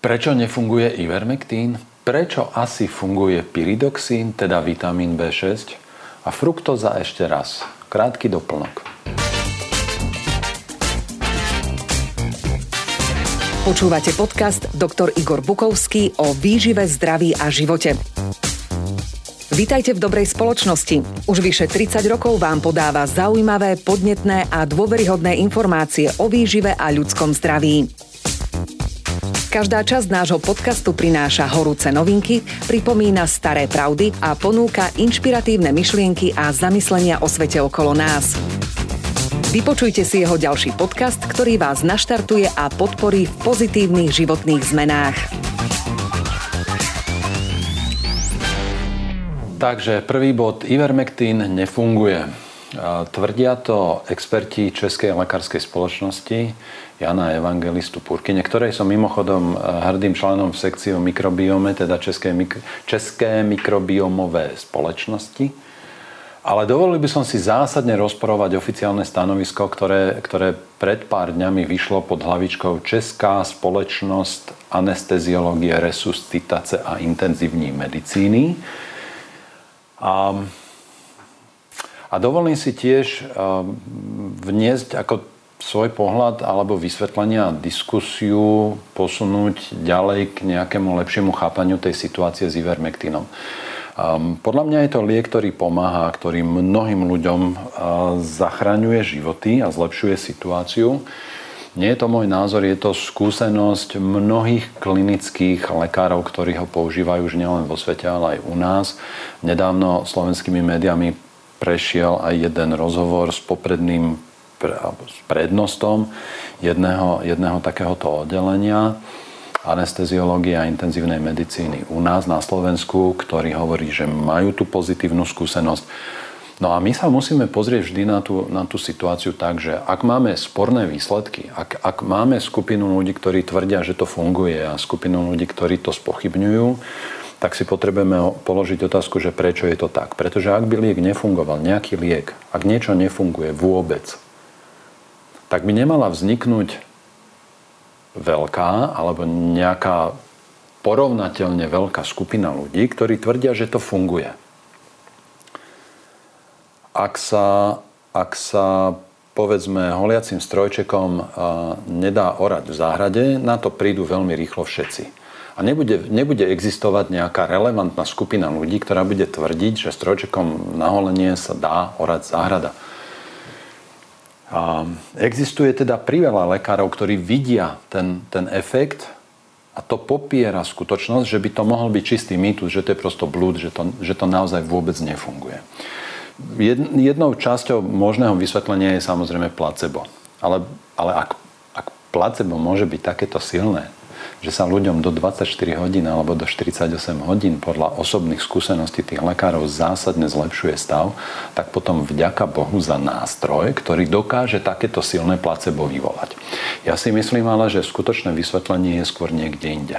Prečo nefunguje ivermektín? Prečo asi funguje pyridoxín, teda vitamín B6? A fruktoza ešte raz. Krátky doplnok. Počúvate podcast Dr. Igor Bukovský o výžive, zdraví a živote. Vítajte v dobrej spoločnosti. Už vyše 30 rokov vám podáva zaujímavé, podnetné a dôveryhodné informácie o výžive a ľudskom zdraví. Každá časť nášho podcastu prináša horúce novinky, pripomína staré pravdy a ponúka inšpiratívne myšlienky a zamyslenia o svete okolo nás. Vypočujte si jeho ďalší podcast, ktorý vás naštartuje a podporí v pozitívnych životných zmenách. Takže prvý bod, Ivermectin nefunguje. Tvrdia to experti Českej lekárskej spoločnosti Jana Evangelistu Purkyne, ktorej som mimochodom eh, hrdým členom v sekcii o mikrobiome, teda České, mik- České mikrobiomové spoločnosti. Ale dovolil by som si zásadne rozporovať oficiálne stanovisko, ktoré, ktoré pred pár dňami vyšlo pod hlavičkou Česká spoločnosť anesteziológie, resuscitace a intenzívní medicíny. A a dovolím si tiež ehm, vniesť ako svoj pohľad alebo vysvetlenia a diskusiu posunúť ďalej k nejakému lepšiemu chápaniu tej situácie s ivermektinom. Um, podľa mňa je to liek, ktorý pomáha, ktorý mnohým ľuďom zachraňuje životy a zlepšuje situáciu. Nie je to môj názor, je to skúsenosť mnohých klinických lekárov, ktorí ho používajú už nielen vo svete, ale aj u nás. Nedávno slovenskými médiami prešiel aj jeden rozhovor s popredným s prednostom jedného, jedného takéhoto oddelenia anesteziológie intenzívnej medicíny u nás na Slovensku, ktorý hovorí, že majú tú pozitívnu skúsenosť. No a my sa musíme pozrieť vždy na tú, na tú situáciu tak, že ak máme sporné výsledky, ak, ak máme skupinu ľudí, ktorí tvrdia, že to funguje a skupinu ľudí, ktorí to spochybňujú, tak si potrebujeme položiť otázku, že prečo je to tak. Pretože ak by liek nefungoval, nejaký liek, ak niečo nefunguje vôbec, tak by nemala vzniknúť veľká alebo nejaká porovnateľne veľká skupina ľudí, ktorí tvrdia, že to funguje. Ak sa, ak sa povedzme holiacim strojčekom nedá orať v záhrade, na to prídu veľmi rýchlo všetci. A nebude, nebude existovať nejaká relevantná skupina ľudí, ktorá bude tvrdiť, že strojčekom na holenie sa dá orať záhrada. Existuje teda priveľa lekárov, ktorí vidia ten, ten efekt a to popiera skutočnosť, že by to mohol byť čistý mýtus, že to je prosto blúd, že to, že to naozaj vôbec nefunguje. Jednou časťou možného vysvetlenia je samozrejme placebo. Ale, ale ak, ak placebo môže byť takéto silné, že sa ľuďom do 24 hodín alebo do 48 hodín podľa osobných skúseností tých lekárov zásadne zlepšuje stav, tak potom vďaka Bohu za nástroj, ktorý dokáže takéto silné placebo vyvolať. Ja si myslím ale, že skutočné vysvetlenie je skôr niekde inde.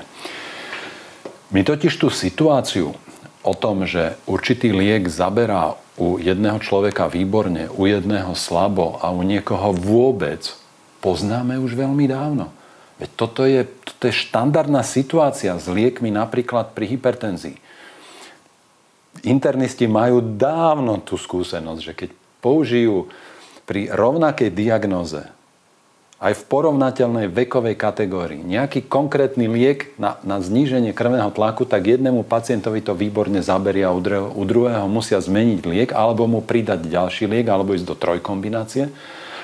My totiž tú situáciu o tom, že určitý liek zaberá u jedného človeka výborne, u jedného slabo a u niekoho vôbec, poznáme už veľmi dávno. Veď toto je, toto je štandardná situácia s liekmi napríklad pri hypertenzii. Internisti majú dávno tú skúsenosť, že keď použijú pri rovnakej diagnoze aj v porovnateľnej vekovej kategórii nejaký konkrétny liek na, na zníženie krvného tlaku, tak jednému pacientovi to výborne zaberia, u druhého, u druhého musia zmeniť liek alebo mu pridať ďalší liek alebo ísť do trojkombinácie.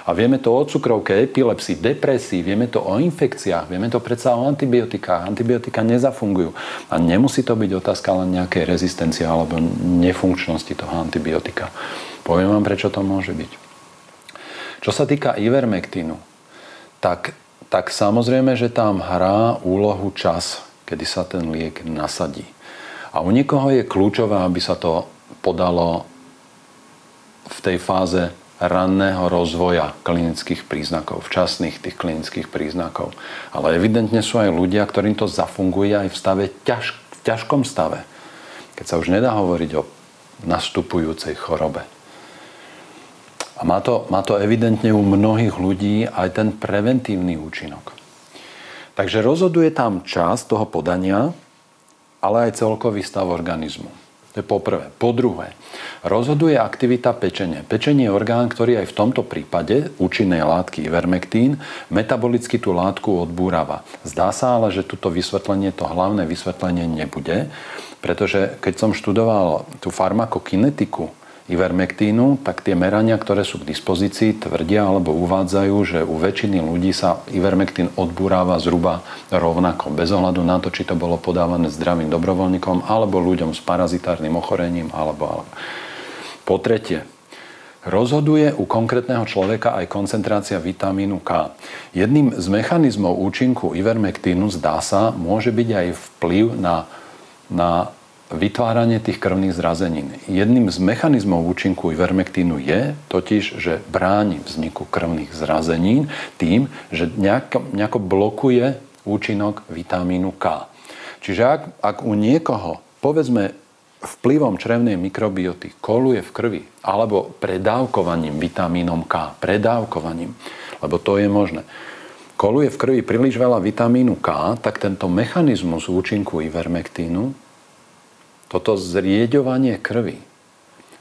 A vieme to o cukrovke, epilepsii, depresii, vieme to o infekciách, vieme to predsa o antibiotikách. Antibiotika nezafungujú. A nemusí to byť otázka len nejakej rezistencie alebo nefunkčnosti toho antibiotika. Poviem vám, prečo to môže byť. Čo sa týka ivermektínu, tak, tak samozrejme, že tam hrá úlohu čas, kedy sa ten liek nasadí. A u niekoho je kľúčové, aby sa to podalo v tej fáze ranného rozvoja klinických príznakov, včasných tých klinických príznakov. Ale evidentne sú aj ľudia, ktorým to zafunguje aj v stave ťaž, v ťažkom stave. Keď sa už nedá hovoriť o nastupujúcej chorobe. A má to, má to evidentne u mnohých ľudí aj ten preventívny účinok. Takže rozhoduje tam čas toho podania, ale aj celkový stav organizmu. To je poprvé. Po druhé, rozhoduje aktivita pečenia. Pečenie je orgán, ktorý aj v tomto prípade účinnej látky ivermektín metabolicky tú látku odbúrava. Zdá sa ale, že toto vysvetlenie, to hlavné vysvetlenie nebude, pretože keď som študoval tú farmakokinetiku ivermektínu, tak tie merania, ktoré sú k dispozícii, tvrdia alebo uvádzajú, že u väčšiny ľudí sa ivermektín odburáva zhruba rovnako, bez ohľadu na to, či to bolo podávané zdravým dobrovoľníkom alebo ľuďom s parazitárnym ochorením alebo, alebo. Po tretie, rozhoduje u konkrétneho človeka aj koncentrácia vitamínu K. Jedným z mechanizmov účinku ivermektínu zdá sa, môže byť aj vplyv na, na vytváranie tých krvných zrazenín. Jedným z mechanizmov účinku ivermektínu je totiž, že bráni vzniku krvných zrazenín tým, že nejako, nejako blokuje účinok vitamínu K. Čiže ak, ak u niekoho, povedzme, vplyvom črevnej mikrobioty koluje v krvi alebo predávkovaním vitamínom K, predávkovaním, lebo to je možné, koluje v krvi príliš veľa vitamínu K, tak tento mechanizmus účinku ivermektínu toto zrieďovanie krvi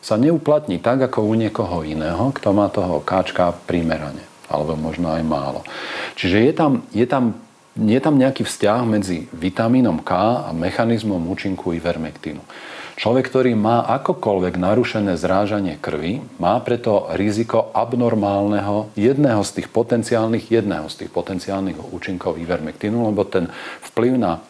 sa neuplatní tak, ako u niekoho iného, kto má toho káčka primerane. Alebo možno aj málo. Čiže je tam, je tam, je tam nejaký vzťah medzi vitamínom K a mechanizmom účinku ivermektínu. Človek, ktorý má akokoľvek narušené zrážanie krvi, má preto riziko abnormálneho jedného z tých potenciálnych, jedného z tých potenciálnych účinkov ivermektínu, lebo ten vplyv na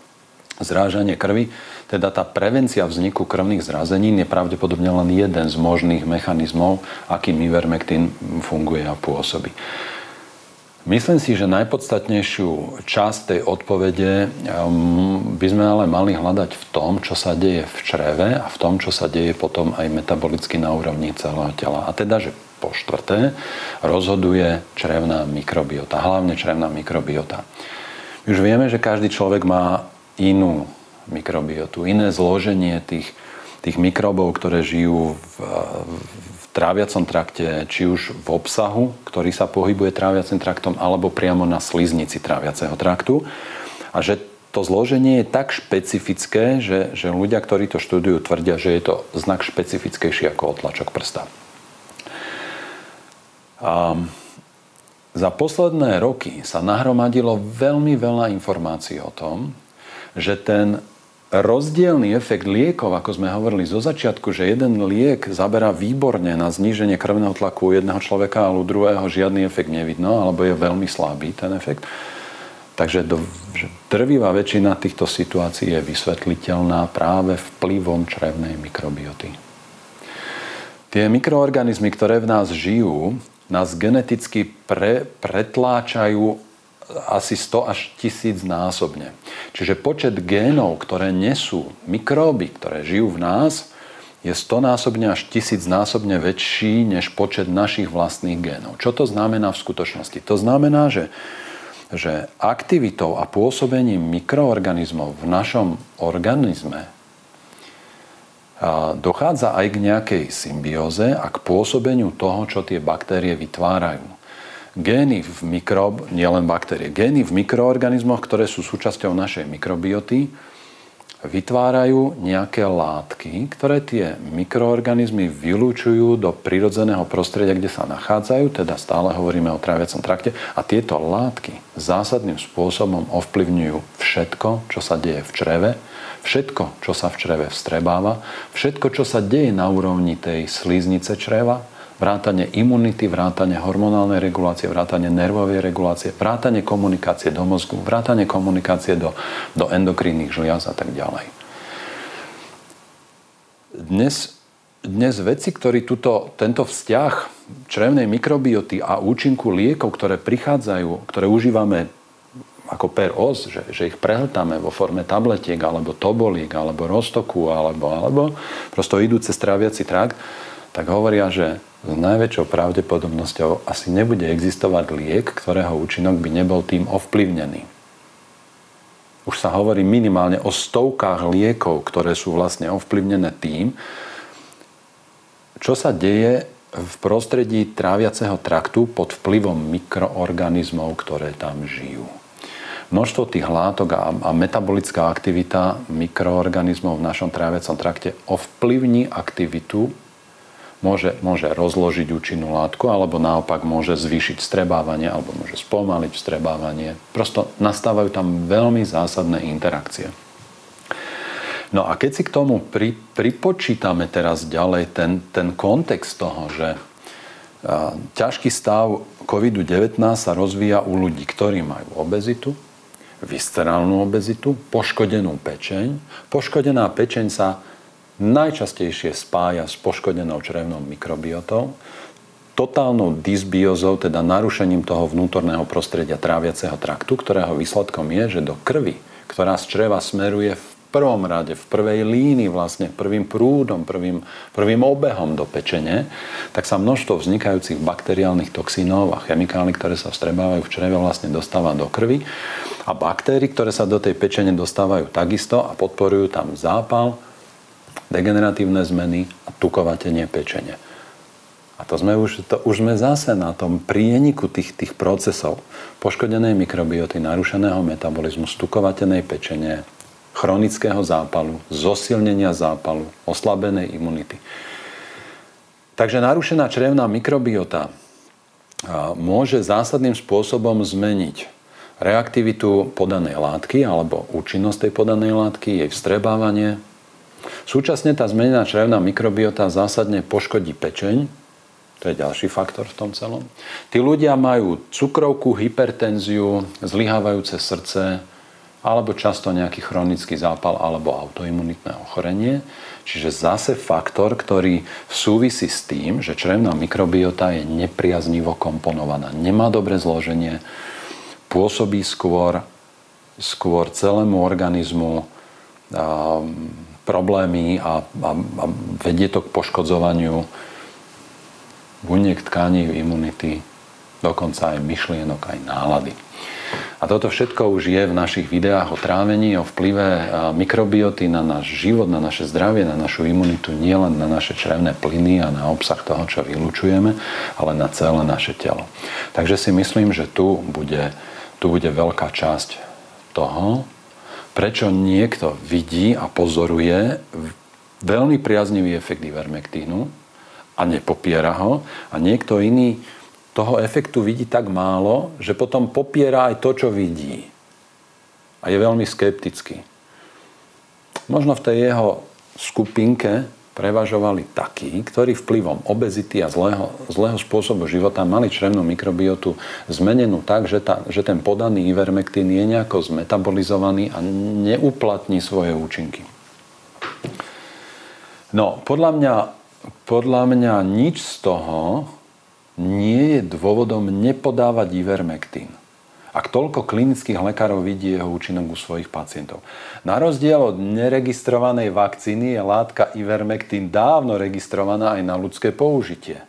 zrážanie krvi teda tá prevencia vzniku krvných zrazenín je pravdepodobne len jeden z možných mechanizmov, akým ivermektín funguje a pôsobí. Myslím si, že najpodstatnejšiu časť tej odpovede um, by sme ale mali hľadať v tom, čo sa deje v čreve a v tom, čo sa deje potom aj metabolicky na úrovni celého tela. A teda, že po štvrté rozhoduje črevná mikrobiota, hlavne črevná mikrobiota. Už vieme, že každý človek má inú mikrobiotu, iné zloženie tých, tých mikrobov, ktoré žijú v, v tráviacom trakte, či už v obsahu, ktorý sa pohybuje tráviacim traktom, alebo priamo na sliznici tráviaceho traktu. A že to zloženie je tak špecifické, že, že ľudia, ktorí to študujú, tvrdia, že je to znak špecifickejší ako otlačok prsta. A za posledné roky sa nahromadilo veľmi veľa informácií o tom, že ten rozdielný efekt liekov, ako sme hovorili zo začiatku, že jeden liek zaberá výborne na zníženie krvného tlaku u jedného človeka, ale u druhého žiadny efekt nevidno, alebo je veľmi slabý ten efekt. Takže do, že drvivá väčšina týchto situácií je vysvetliteľná práve vplyvom črevnej mikrobioty. Tie mikroorganizmy, ktoré v nás žijú, nás geneticky pre, pretláčajú asi 100 až 1000 násobne. Čiže počet génov, ktoré nesú mikróby, ktoré žijú v nás, je 100 násobne až 1000 násobne väčší než počet našich vlastných génov. Čo to znamená v skutočnosti? To znamená, že, že aktivitou a pôsobením mikroorganizmov v našom organizme dochádza aj k nejakej symbióze a k pôsobeniu toho, čo tie baktérie vytvárajú gény v mikrob, nielen baktérie, gény v mikroorganizmoch, ktoré sú súčasťou našej mikrobioty, vytvárajú nejaké látky, ktoré tie mikroorganizmy vylúčujú do prirodzeného prostredia, kde sa nachádzajú, teda stále hovoríme o tráviacom trakte, a tieto látky zásadným spôsobom ovplyvňujú všetko, čo sa deje v čreve, všetko, čo sa v čreve vstrebáva, všetko, čo sa deje na úrovni tej sliznice čreva, vrátanie imunity, vrátanie hormonálnej regulácie, vrátanie nervovej regulácie, vrátanie komunikácie do mozgu, vrátanie komunikácie do, do endokrinných žliaz a tak ďalej. Dnes, dnes veci, ktorí tuto, tento vzťah črevnej mikrobioty a účinku liekov, ktoré prichádzajú, ktoré užívame ako per os, že, že ich prehltáme vo forme tabletiek, alebo toboliek, alebo roztoku, alebo, alebo prosto idú cez tráviaci trakt, tak hovoria, že s najväčšou pravdepodobnosťou asi nebude existovať liek, ktorého účinok by nebol tým ovplyvnený. Už sa hovorí minimálne o stovkách liekov, ktoré sú vlastne ovplyvnené tým, čo sa deje v prostredí tráviaceho traktu pod vplyvom mikroorganizmov, ktoré tam žijú. množstvo tých látok a, metabolická aktivita mikroorganizmov v našom tráviacom trakte ovplyvní aktivitu, môže, môže rozložiť účinnú látku, alebo naopak môže zvýšiť strebávanie, alebo môže spomaliť strebávanie. Prosto nastávajú tam veľmi zásadné interakcie. No a keď si k tomu pri, pripočítame teraz ďalej ten, ten kontext toho, že ťažký stav COVID-19 sa rozvíja u ľudí, ktorí majú obezitu, viscerálnu obezitu, poškodenú pečeň. Poškodená pečeň sa najčastejšie spája s poškodenou črevnou mikrobiotou, totálnou dysbiozou, teda narušením toho vnútorného prostredia tráviaceho traktu, ktorého výsledkom je, že do krvi, ktorá z čreva smeruje v prvom rade, v prvej línii vlastne, prvým prúdom, prvým, prvým obehom do pečene, tak sa množstvo vznikajúcich bakteriálnych toxínov a chemikálií, ktoré sa vstrebávajú v čreve, vlastne dostáva do krvi. A baktérie, ktoré sa do tej pečene dostávajú takisto a podporujú tam zápal, degeneratívne zmeny a tukovatenie pečene. A to sme už, to už sme zase na tom prieniku tých, tých procesov poškodenej mikrobioty, narušeného metabolizmu, stukovatenej pečene, chronického zápalu, zosilnenia zápalu, oslabenej imunity. Takže narušená črevná mikrobiota môže zásadným spôsobom zmeniť reaktivitu podanej látky alebo účinnosť tej podanej látky, jej vstrebávanie. Súčasne tá zmenená črevná mikrobiota zásadne poškodí pečeň, to je ďalší faktor v tom celom. Tí ľudia majú cukrovku, hypertenziu, zlyhávajúce srdce, alebo často nejaký chronický zápal alebo autoimunitné ochorenie. Čiže zase faktor, ktorý súvisí s tým, že črevná mikrobiota je nepriaznivo komponovaná, nemá dobré zloženie, pôsobí skôr, skôr celému organizmu a, problémy a, a, a vedie to k poškodzovaniu buniek, tkaní, imunity, dokonca aj myšlienok, aj nálady. A toto všetko už je v našich videách o trávení, o vplyve mikrobioty na náš život, na naše zdravie, na našu imunitu, nielen na naše črevné plyny a na obsah toho, čo vylučujeme, ale na celé naše telo. Takže si myslím, že tu bude, tu bude veľká časť toho, prečo niekto vidí a pozoruje veľmi priaznivý efekt ivermektínu a nepopiera ho a niekto iný toho efektu vidí tak málo, že potom popiera aj to, čo vidí. A je veľmi skeptický. Možno v tej jeho skupinke prevažovali takí, ktorí vplyvom obezity a zlého, zlého spôsobu života mali črevnú mikrobiotu zmenenú tak, že, tá, že ten podaný ivermektín je nejako zmetabolizovaný a neuplatní svoje účinky. No, podľa mňa, podľa mňa nič z toho nie je dôvodom nepodávať ivermektín. Ak toľko klinických lekárov vidí jeho účinok u svojich pacientov. Na rozdiel od neregistrovanej vakcíny je látka ivermektín dávno registrovaná aj na ľudské použitie.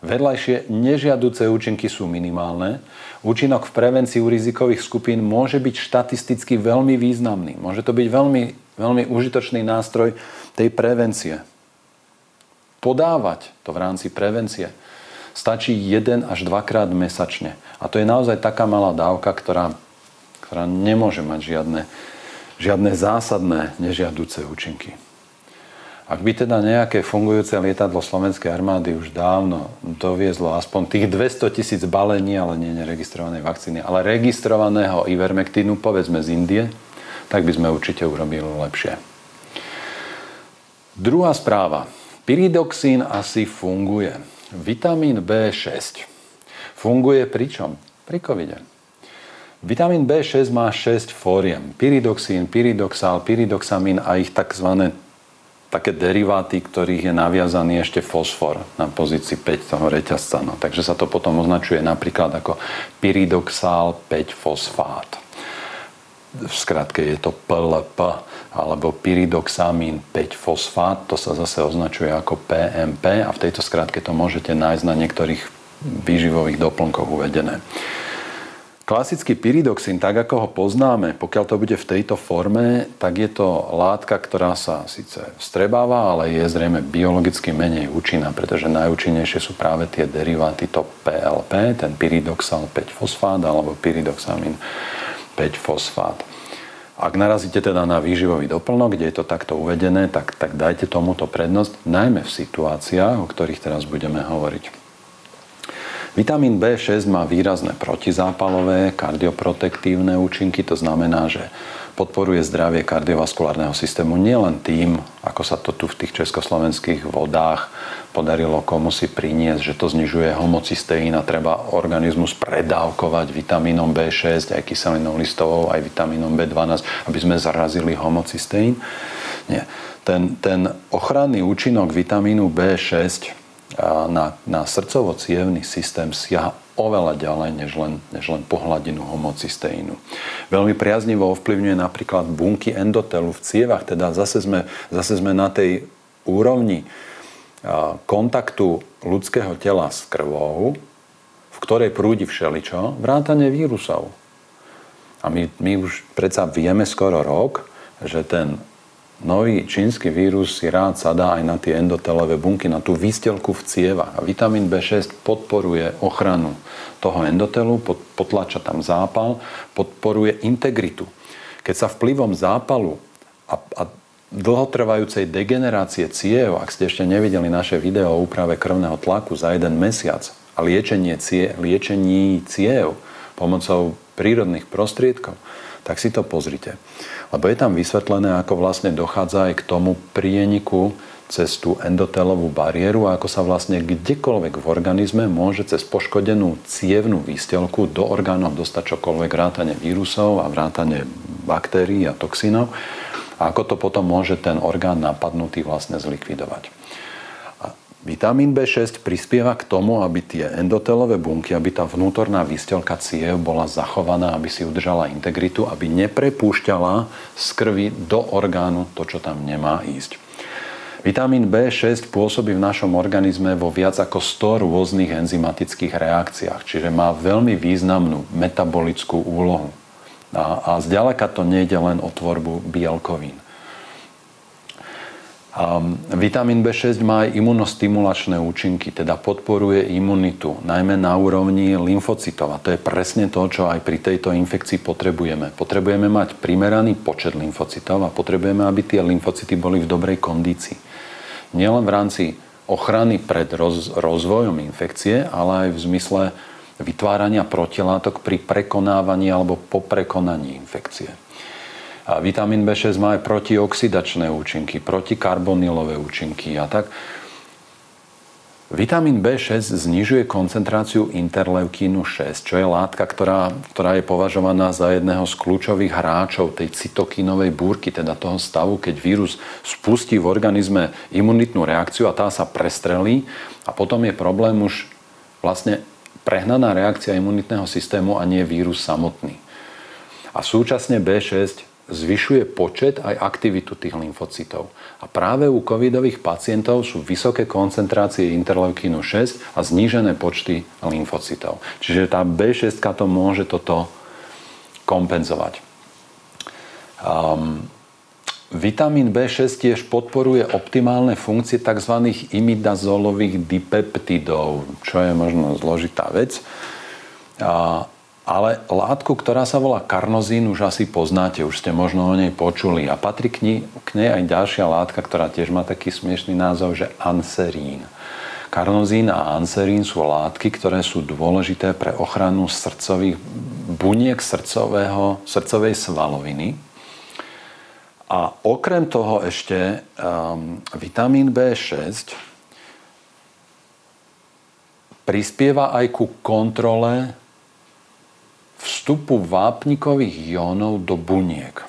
Vedľajšie nežiaduce účinky sú minimálne. Účinok v prevencii u rizikových skupín môže byť štatisticky veľmi významný. Môže to byť veľmi, veľmi užitočný nástroj tej prevencie. Podávať to v rámci prevencie stačí jeden až dvakrát mesačne. A to je naozaj taká malá dávka, ktorá, ktorá nemôže mať žiadne, žiadne zásadné nežiaduce účinky. Ak by teda nejaké fungujúce lietadlo slovenskej armády už dávno doviezlo aspoň tých 200 tisíc balení, ale nie neregistrovanej vakcíny, ale registrovaného ivermektínu, povedzme z Indie, tak by sme určite urobili lepšie. Druhá správa. Pyridoxín asi funguje. Vitamín B6 funguje pri čom? Pri covide. Vitamín B6 má 6 fóriem. Pyridoxín, pyridoxál, pyridoxamín a ich tzv. také deriváty, ktorých je naviazaný ešte fosfor na pozícii 5 toho reťazca. No, takže sa to potom označuje napríklad ako pyridoxál 5 fosfát. V skratke je to PLP alebo pyridoxamín 5-fosfát, to sa zase označuje ako PMP a v tejto skratke to môžete nájsť na niektorých výživových doplnkoch uvedené. Klasický pyridoxín, tak ako ho poznáme, pokiaľ to bude v tejto forme, tak je to látka, ktorá sa síce vstrebáva, ale je zrejme biologicky menej účinná, pretože najúčinnejšie sú práve tie deriváty to PLP, ten pyridoxal 5-fosfát alebo pyridoxamín 5-fosfát. Ak narazíte teda na výživový doplnok, kde je to takto uvedené, tak, tak dajte tomuto prednosť, najmä v situáciách, o ktorých teraz budeme hovoriť. Vitamín B6 má výrazné protizápalové, kardioprotektívne účinky, to znamená, že podporuje zdravie kardiovaskulárneho systému nielen tým, ako sa to tu v tých československých vodách podarilo komu si priniesť, že to znižuje homocysteín a treba organizmus predávkovať vitamínom B6, aj kyselinou listovou, aj vitamínom B12, aby sme zarazili homocysteín. Nie. Ten, ten ochranný účinok vitamínu B6 na, na srdcovo-cievný systém siaha oveľa ďalej, než len, než len pohľadinu homocysteínu. Veľmi priaznivo ovplyvňuje napríklad bunky endotelu v cievach, teda zase sme, zase sme na tej úrovni kontaktu ľudského tela s krvou, v ktorej prúdi všeličo, vrátane vírusov. A my, my už predsa vieme skoro rok, že ten nový čínsky vírus si rád sadá aj na tie endotelové bunky, na tú výstelku v cievach. A vitamín B6 podporuje ochranu toho endotelu, potlača tam zápal, podporuje integritu. Keď sa vplyvom zápalu a, a dlhotrvajúcej degenerácie ciev, ak ste ešte nevideli naše video o úprave krvného tlaku za jeden mesiac a liečenie cie, liečení ciev pomocou prírodných prostriedkov, tak si to pozrite. Lebo je tam vysvetlené, ako vlastne dochádza aj k tomu prieniku cez tú endotelovú bariéru a ako sa vlastne kdekoľvek v organizme môže cez poškodenú cievnú výstelku do orgánov dostať čokoľvek vrátane vírusov a vrátane baktérií a toxínov a ako to potom môže ten orgán napadnutý vlastne zlikvidovať. Vitamín B6 prispieva k tomu, aby tie endotelové bunky, aby tá vnútorná výstelka ciev bola zachovaná, aby si udržala integritu, aby neprepúšťala z krvi do orgánu to, čo tam nemá ísť. Vitamín B6 pôsobí v našom organizme vo viac ako 100 rôznych enzymatických reakciách, čiže má veľmi významnú metabolickú úlohu. A, a zďaleka to nejde len o tvorbu bielkovín. Um, vitamín B6 má aj imunostimulačné účinky, teda podporuje imunitu, najmä na úrovni lymfocytov. A to je presne to, čo aj pri tejto infekcii potrebujeme. Potrebujeme mať primeraný počet lymfocytov a potrebujeme, aby tie lymfocyty boli v dobrej kondícii. Nielen v rámci ochrany pred roz, rozvojom infekcie, ale aj v zmysle vytvárania protilátok pri prekonávaní alebo po prekonaní infekcie. A vitamín B6 má aj protioxidačné účinky, protikarbonylové účinky a tak. Vitamín B6 znižuje koncentráciu interleukínu 6, čo je látka, ktorá, ktorá je považovaná za jedného z kľúčových hráčov tej cytokínovej búrky, teda toho stavu, keď vírus spustí v organizme imunitnú reakciu a tá sa prestrelí a potom je problém už vlastne prehnaná reakcia imunitného systému a nie vírus samotný. A súčasne B6 zvyšuje počet aj aktivitu tých lymfocytov. A práve u covidových pacientov sú vysoké koncentrácie interleukínu 6 a znížené počty lymfocytov. Čiže tá B6 to môže toto kompenzovať. Um, Vitamín B6 tiež podporuje optimálne funkcie tzv. imidazolových dipeptidov, čo je možno zložitá vec. A ale látku, ktorá sa volá karnozín, už asi poznáte, už ste možno o nej počuli. A patrí k, nej, k nej aj ďalšia látka, ktorá tiež má taký smiešný názov, že anserín. Karnozín a anserín sú látky, ktoré sú dôležité pre ochranu srdcových buniek srdcového, srdcovej svaloviny. A okrem toho ešte um, vitamín B6 prispieva aj ku kontrole vstupu vápnikových jónov do buniek.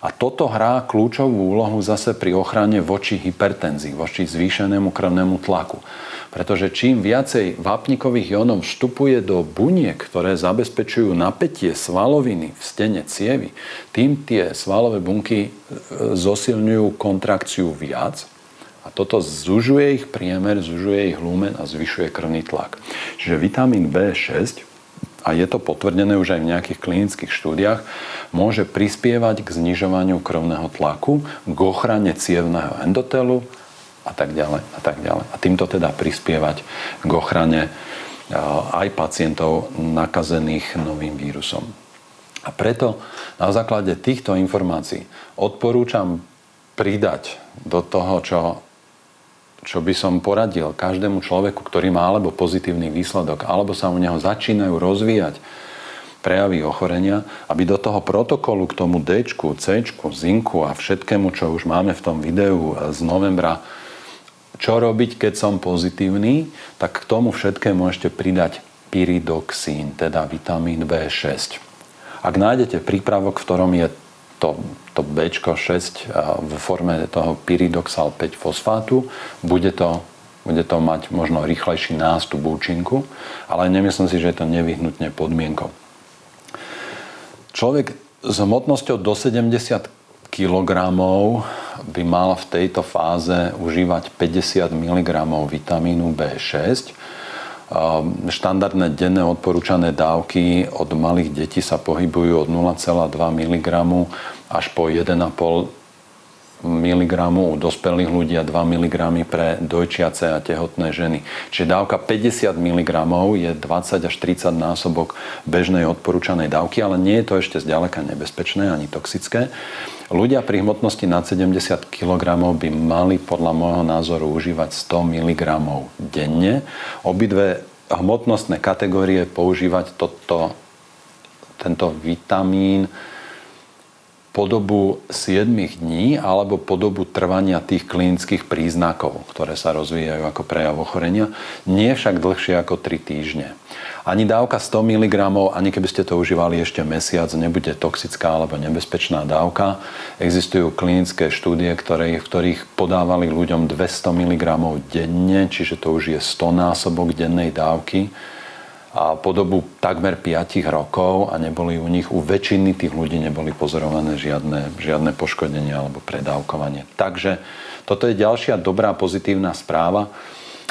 A toto hrá kľúčovú úlohu zase pri ochrane voči hypertenzii, voči zvýšenému krvnému tlaku. Pretože čím viacej vápnikových jónov vstupuje do buniek, ktoré zabezpečujú napätie svaloviny v stene cievy, tým tie svalové bunky e, zosilňujú kontrakciu viac a toto zužuje ich priemer, zužuje ich lumen a zvyšuje krvný tlak. Čiže vitamín B6 a je to potvrdené už aj v nejakých klinických štúdiách, môže prispievať k znižovaniu krvného tlaku, k ochrane cievného endotelu a tak ďalej a tak ďalej. A týmto teda prispievať k ochrane aj pacientov nakazených novým vírusom. A preto na základe týchto informácií odporúčam pridať do toho, čo, čo by som poradil každému človeku, ktorý má alebo pozitívny výsledok, alebo sa u neho začínajú rozvíjať prejavy ochorenia, aby do toho protokolu k tomu D, C, zinku a všetkému, čo už máme v tom videu z novembra, čo robiť, keď som pozitívny, tak k tomu všetkému ešte pridať pyridoxín, teda vitamín B6. Ak nájdete prípravok, v ktorom je to, to B6 v forme toho pyridoxal 5 fosfátu, bude to, bude to mať možno rýchlejší nástup účinku, ale nemyslím si, že je to nevyhnutne podmienkou. Človek s hmotnosťou do 70 kg by mal v tejto fáze užívať 50 mg vitamínu B6. Štandardné denné odporúčané dávky od malých detí sa pohybujú od 0,2 mg až po 1,5 mg u dospelých ľudí a 2 mg pre dojčiace a tehotné ženy. Čiže dávka 50 mg je 20 až 30 násobok bežnej odporúčanej dávky, ale nie je to ešte zďaleka nebezpečné ani toxické. Ľudia pri hmotnosti nad 70 kg by mali podľa môjho názoru užívať 100 mg denne. Obidve hmotnostné kategórie používať toto, tento vitamín po dobu 7 dní alebo po dobu trvania tých klinických príznakov, ktoré sa rozvíjajú ako prejav ochorenia, nie však dlhšie ako 3 týždne. Ani dávka 100 mg, ani keby ste to užívali ešte mesiac, nebude toxická alebo nebezpečná dávka. Existujú klinické štúdie, ktoré, v ktorých podávali ľuďom 200 mg denne, čiže to už je 100 násobok dennej dávky po dobu takmer 5 rokov a neboli u nich, u väčšiny tých ľudí neboli pozorované žiadne, žiadne poškodenie alebo predávkovanie. Takže toto je ďalšia dobrá pozitívna správa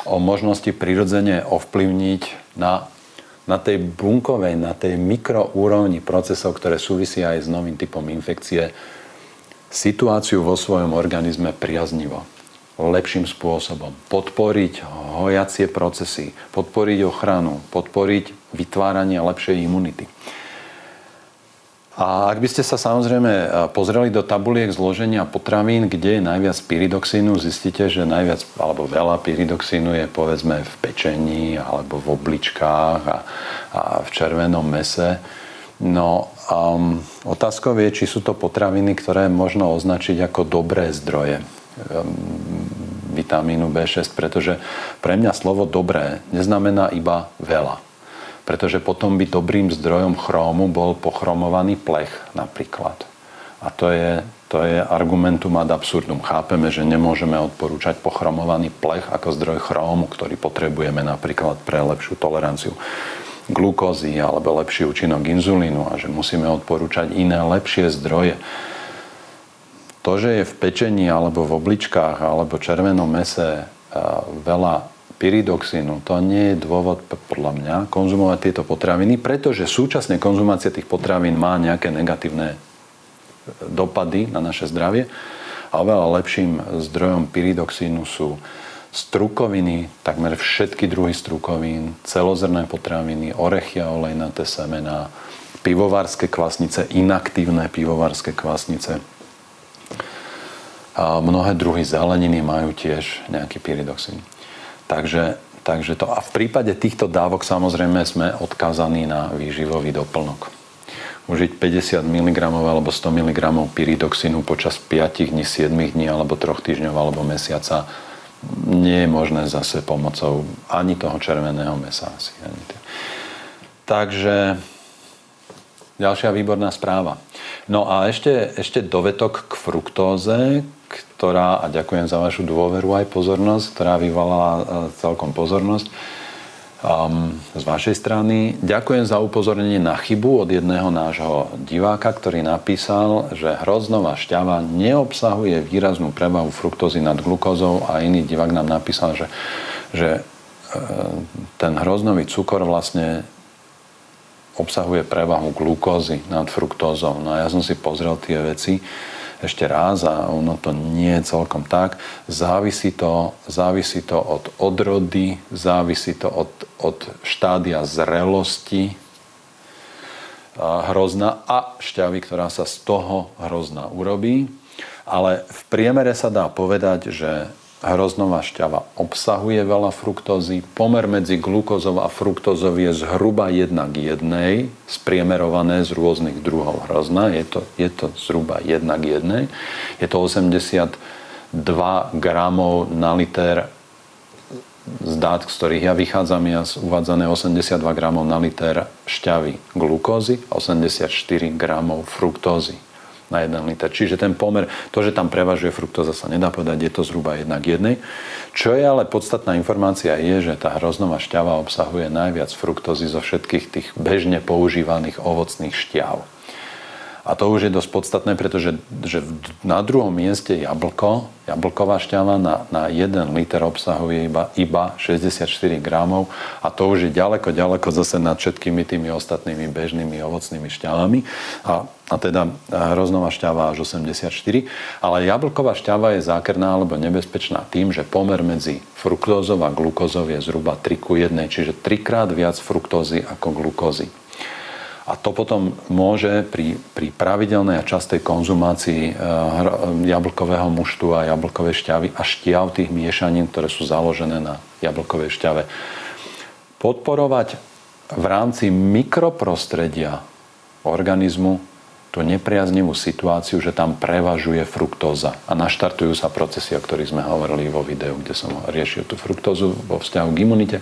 o možnosti prirodzene ovplyvniť na, na tej bunkovej, na tej mikroúrovni procesov, ktoré súvisia aj s novým typom infekcie, situáciu vo svojom organizme priaznivo lepším spôsobom. Podporiť hojacie procesy, podporiť ochranu, podporiť vytváranie lepšej imunity. A ak by ste sa samozrejme pozreli do tabuliek zloženia potravín, kde je najviac pyridoxínu, zistíte, že najviac alebo veľa pyridoxínu je povedzme v pečení alebo v obličkách a, a v červenom mese. No, um, otázkou je, či sú to potraviny, ktoré možno označiť ako dobré zdroje vitamínu B6, pretože pre mňa slovo dobré neznamená iba veľa. Pretože potom by dobrým zdrojom chrómu bol pochromovaný plech napríklad. A to je, to je argumentum ad absurdum. Chápeme, že nemôžeme odporúčať pochromovaný plech ako zdroj chrómu, ktorý potrebujeme napríklad pre lepšiu toleranciu glukózy alebo lepší účinok inzulínu a že musíme odporúčať iné lepšie zdroje to, že je v pečení alebo v obličkách alebo červenom mese veľa pyridoxínu, to nie je dôvod podľa mňa konzumovať tieto potraviny, pretože súčasne konzumácia tých potravín má nejaké negatívne e, dopady na naše zdravie. A oveľa lepším zdrojom pyridoxínu sú strukoviny, takmer všetky druhy strukovín, celozrné potraviny, orechy a olejnaté semená, pivovarské kvasnice, inaktívne pivovarské kvasnice, mnohé druhy zeleniny majú tiež nejaký pyridoxín. Takže, takže to, a v prípade týchto dávok samozrejme sme odkázaní na výživový doplnok. Užiť 50 mg alebo 100 mg pyridoxínu počas 5 dní, 7 dní alebo 3 týždňov alebo mesiaca nie je možné zase pomocou ani toho červeného mesa. Asi, ani Takže ďalšia výborná správa. No a ešte, ešte dovetok k fruktóze, ktorá, a ďakujem za vašu dôveru aj pozornosť, ktorá vyvolala e, celkom pozornosť um, z vašej strany. Ďakujem za upozornenie na chybu od jedného nášho diváka, ktorý napísal, že hroznová šťava neobsahuje výraznú prevahu fruktózy nad glukózou a iný divák nám napísal, že, že e, ten hroznový cukor vlastne obsahuje prevahu glukózy nad fruktózou. No a ja som si pozrel tie veci ešte raz a ono to nie je celkom tak. Závisí to, závisí to od odrody, závisí to od, od štádia zrelosti hrozna a šťavy, ktorá sa z toho hrozna urobí. Ale v priemere sa dá povedať, že hroznová šťava obsahuje veľa fruktózy. Pomer medzi glukózou a fruktózou je zhruba 1 k 1, spriemerované z rôznych druhov hrozna. Je to, je to zhruba 1 k 1. Je to 82 gramov na liter z dát, z ktorých ja vychádzam, je uvádzané 82 gramov na liter šťavy glukózy, 84 gramov fruktózy na 1 liter. Čiže ten pomer, to, že tam prevažuje fruktóza, sa nedá povedať, je to zhruba 1 k 1. Čo je ale podstatná informácia je, že tá hroznová šťava obsahuje najviac fruktózy zo všetkých tých bežne používaných ovocných šťav. A to už je dosť podstatné, pretože že na druhom mieste jablko, jablková šťava na, na 1 liter obsahuje iba, iba 64 gramov a to už je ďaleko, ďaleko zase nad všetkými tými ostatnými bežnými ovocnými šťavami. A, a teda hroznová šťava až 84. Ale jablková šťava je zákerná alebo nebezpečná tým, že pomer medzi fruktózou a glukózou je zhruba 3 ku 1, čiže trikrát viac fruktózy ako glukózy. A to potom môže pri, pri pravidelnej a častej konzumácii eh, jablkového muštu a jablkovej šťavy a šťav tých miešanín, ktoré sú založené na jablkovej šťave, podporovať v rámci mikroprostredia organizmu tú nepriaznivú situáciu, že tam prevažuje fruktóza a naštartujú sa procesy, o ktorých sme hovorili vo videu, kde som riešil tú fruktózu vo vzťahu k imunite.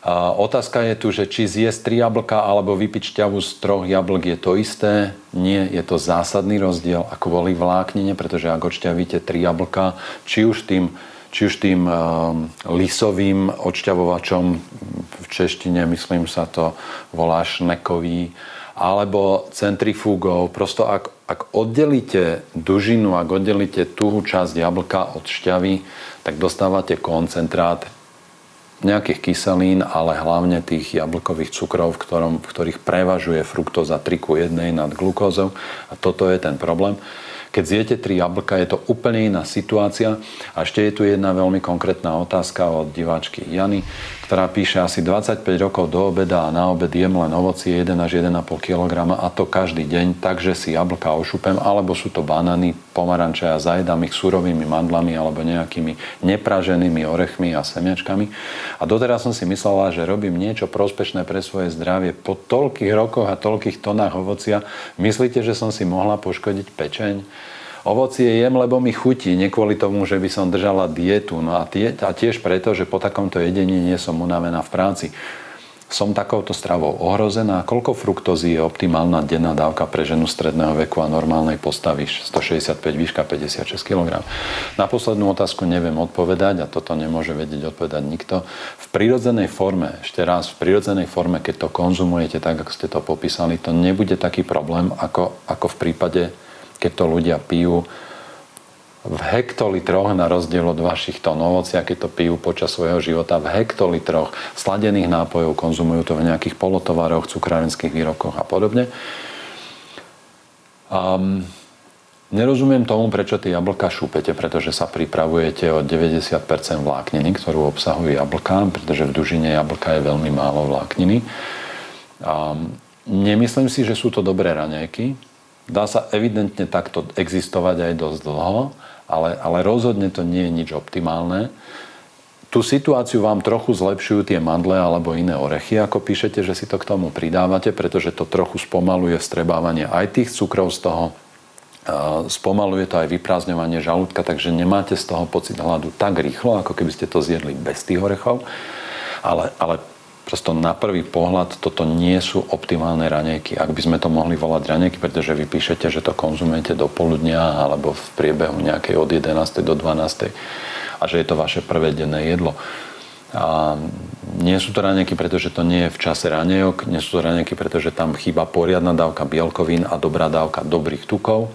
A otázka je tu, že či zjesť tri jablka alebo vypiť šťavu z troch jablk je to isté. Nie, je to zásadný rozdiel, ako boli vláknine, pretože ak odšťavíte tri jablka, či už tým, či už tým uh, lisovým odšťavovačom, v češtine myslím sa to volá šnekový, alebo centrifúgou. Prosto ak, ak oddelíte dužinu, ak oddelíte tuhú časť jablka od šťavy, tak dostávate koncentrát nejakých kyselín, ale hlavne tých jablkových cukrov, v, ktorom, v ktorých prevažuje fruktóza 3 ku 1 nad glukózou. A toto je ten problém. Keď zjete tri jablka, je to úplne iná situácia. A ešte je tu jedna veľmi konkrétna otázka od diváčky Jany, ktorá píše asi 25 rokov do obeda a na obed jem len ovocie 1 až 1,5 kg a to každý deň, takže si jablka ošupem, alebo sú to banány, pomaranče a zajedám ich surovými mandlami alebo nejakými nepraženými orechmi a semiačkami. A doteraz som si myslela, že robím niečo prospešné pre svoje zdravie. Po toľkých rokoch a toľkých tonách ovocia myslíte, že som si mohla poškodiť pečeň? Ovocie jem, lebo mi chutí, nie kvôli tomu, že by som držala dietu. No a, tie, a tiež preto, že po takomto jedení nie som unavená v práci. Som takouto stravou ohrozená. Koľko fruktózy je optimálna denná dávka pre ženu stredného veku a normálnej postavy? 165 výška, 56 kg. Na poslednú otázku neviem odpovedať a toto nemôže vedieť odpovedať nikto. V prirodzenej forme, ešte raz, v prirodzenej forme, keď to konzumujete tak, ako ste to popísali, to nebude taký problém, ako, ako v prípade keď to ľudia pijú v hektolitroch, na rozdiel od vašich tón ovocia, keď to pijú počas svojho života, v hektolitroch sladených nápojov, konzumujú to v nejakých polotovaroch, cukrárenských výrokoch a podobne. Um, nerozumiem tomu, prečo tie jablka šúpete, pretože sa pripravujete o 90% vlákniny, ktorú obsahujú jablka, pretože v dužine jablka je veľmi málo vlákniny. Um, nemyslím si, že sú to dobré raňajky, Dá sa evidentne takto existovať aj dosť dlho, ale, ale rozhodne to nie je nič optimálne. Tú situáciu vám trochu zlepšujú tie mandle alebo iné orechy, ako píšete, že si to k tomu pridávate, pretože to trochu spomaluje vstrebávanie aj tých cukrov z toho, spomaluje to aj vyprázdňovanie žalúdka, takže nemáte z toho pocit hladu tak rýchlo, ako keby ste to zjedli bez tých orechov. Ale, ale Prosto na prvý pohľad toto nie sú optimálne raňajky. Ak by sme to mohli volať raňajky, pretože vy píšete, že to konzumujete do poludnia alebo v priebehu nejakej od 11. do 12. a že je to vaše prvé denné jedlo. A nie sú to raňajky, pretože to nie je v čase raňajok, nie sú to raňajky, pretože tam chýba poriadna dávka bielkovín a dobrá dávka dobrých tukov.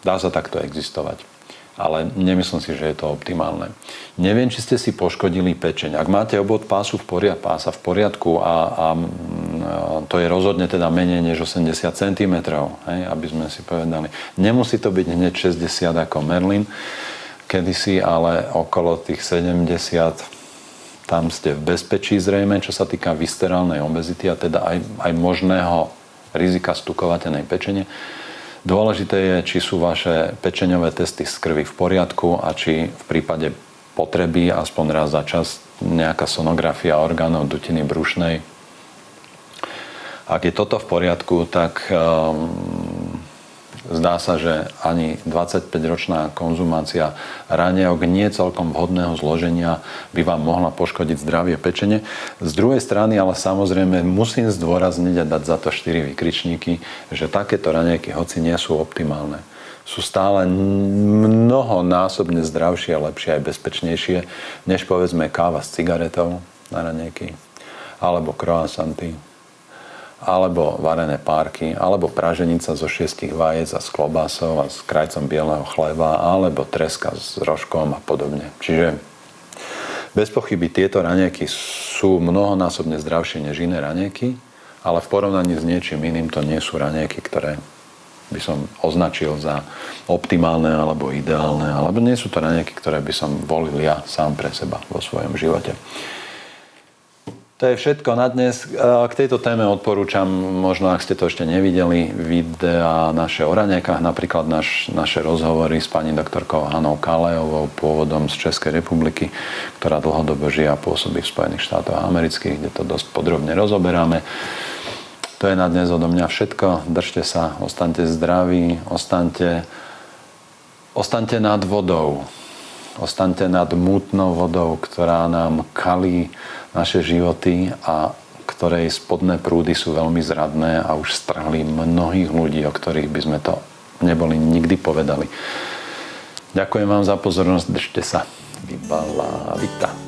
Dá sa takto existovať ale nemyslím si, že je to optimálne. Neviem, či ste si poškodili pečeň. Ak máte obod pásu v poriadku, pása v poriadku a, a, to je rozhodne teda menej než 80 cm, hej, aby sme si povedali. Nemusí to byť hneď 60 ako Merlin kedysi, ale okolo tých 70 tam ste v bezpečí zrejme, čo sa týka viscerálnej obezity a teda aj, aj možného rizika stukovateľnej pečenie. Dôležité je, či sú vaše pečeňové testy z krvi v poriadku a či v prípade potreby aspoň raz za čas nejaká sonografia orgánov dutiny brušnej. Ak je toto v poriadku, tak um, Zdá sa, že ani 25-ročná konzumácia ranievok nie celkom vhodného zloženia by vám mohla poškodiť zdravie pečene. Z druhej strany, ale samozrejme musím zdôrazniť a dať za to 4 vykričníky, že takéto ranievky, hoci nie sú optimálne, sú stále mnohonásobne zdravšie, lepšie aj bezpečnejšie, než povedzme káva s cigaretou na ranieky, alebo croissanty, alebo varené párky, alebo praženica zo šiestich vajec a s klobásou a s krajcom bieleho chleba, alebo treska s rožkom a podobne. Čiže bez pochyby tieto ranieky sú mnohonásobne zdravšie než iné ranieky, ale v porovnaní s niečím iným to nie sú ranieky, ktoré by som označil za optimálne alebo ideálne, alebo nie sú to ranieky, ktoré by som volil ja sám pre seba vo svojom živote. To je všetko na dnes. K tejto téme odporúčam, možno ak ste to ešte nevideli, videa naše o raňajkách, napríklad naš, naše rozhovory s pani doktorkou Hanou Kalejovou, pôvodom z Českej republiky, ktorá dlhodobo žije a pôsobí v Spojených štátoch amerických, kde to dosť podrobne rozoberáme. To je na dnes odo mňa všetko. Držte sa, ostaňte zdraví, ostaňte, ostaňte nad vodou. Ostaňte nad mútnou vodou, ktorá nám kalí naše životy a ktorej spodné prúdy sú veľmi zradné a už strhli mnohých ľudí, o ktorých by sme to neboli nikdy povedali. Ďakujem vám za pozornosť, držte sa. Vybala vita.